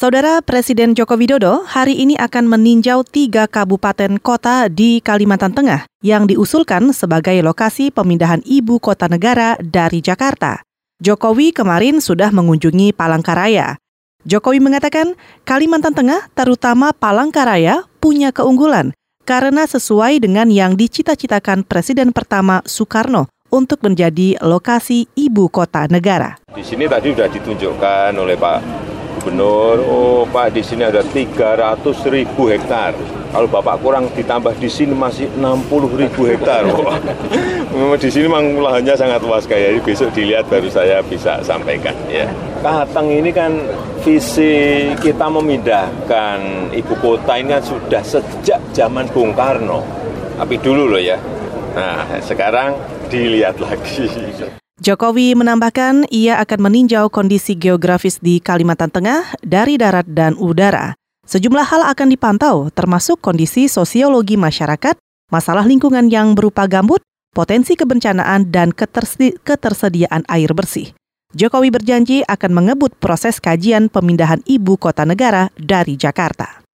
Saudara Presiden Joko Widodo hari ini akan meninjau tiga kabupaten kota di Kalimantan Tengah yang diusulkan sebagai lokasi pemindahan ibu kota negara dari Jakarta. Jokowi kemarin sudah mengunjungi Palangkaraya. Jokowi mengatakan Kalimantan Tengah, terutama Palangkaraya, punya keunggulan karena sesuai dengan yang dicita-citakan Presiden pertama Soekarno untuk menjadi lokasi ibu kota negara. Di sini tadi sudah ditunjukkan oleh Pak gubernur, oh Pak di sini ada 300 ribu hektar. Kalau Bapak kurang ditambah di sini masih 60 ribu hektar. Oh, di sini memang lahannya sangat luas kayak ini besok dilihat baru saya bisa sampaikan ya. Kateng ini kan visi kita memindahkan ibu kota ini kan sudah sejak zaman Bung Karno. Tapi dulu loh ya. Nah, sekarang dilihat lagi. Jokowi menambahkan ia akan meninjau kondisi geografis di Kalimantan Tengah dari darat dan udara. Sejumlah hal akan dipantau, termasuk kondisi sosiologi masyarakat, masalah lingkungan yang berupa gambut, potensi kebencanaan, dan ketersedi ketersediaan air bersih. Jokowi berjanji akan mengebut proses kajian pemindahan ibu kota negara dari Jakarta.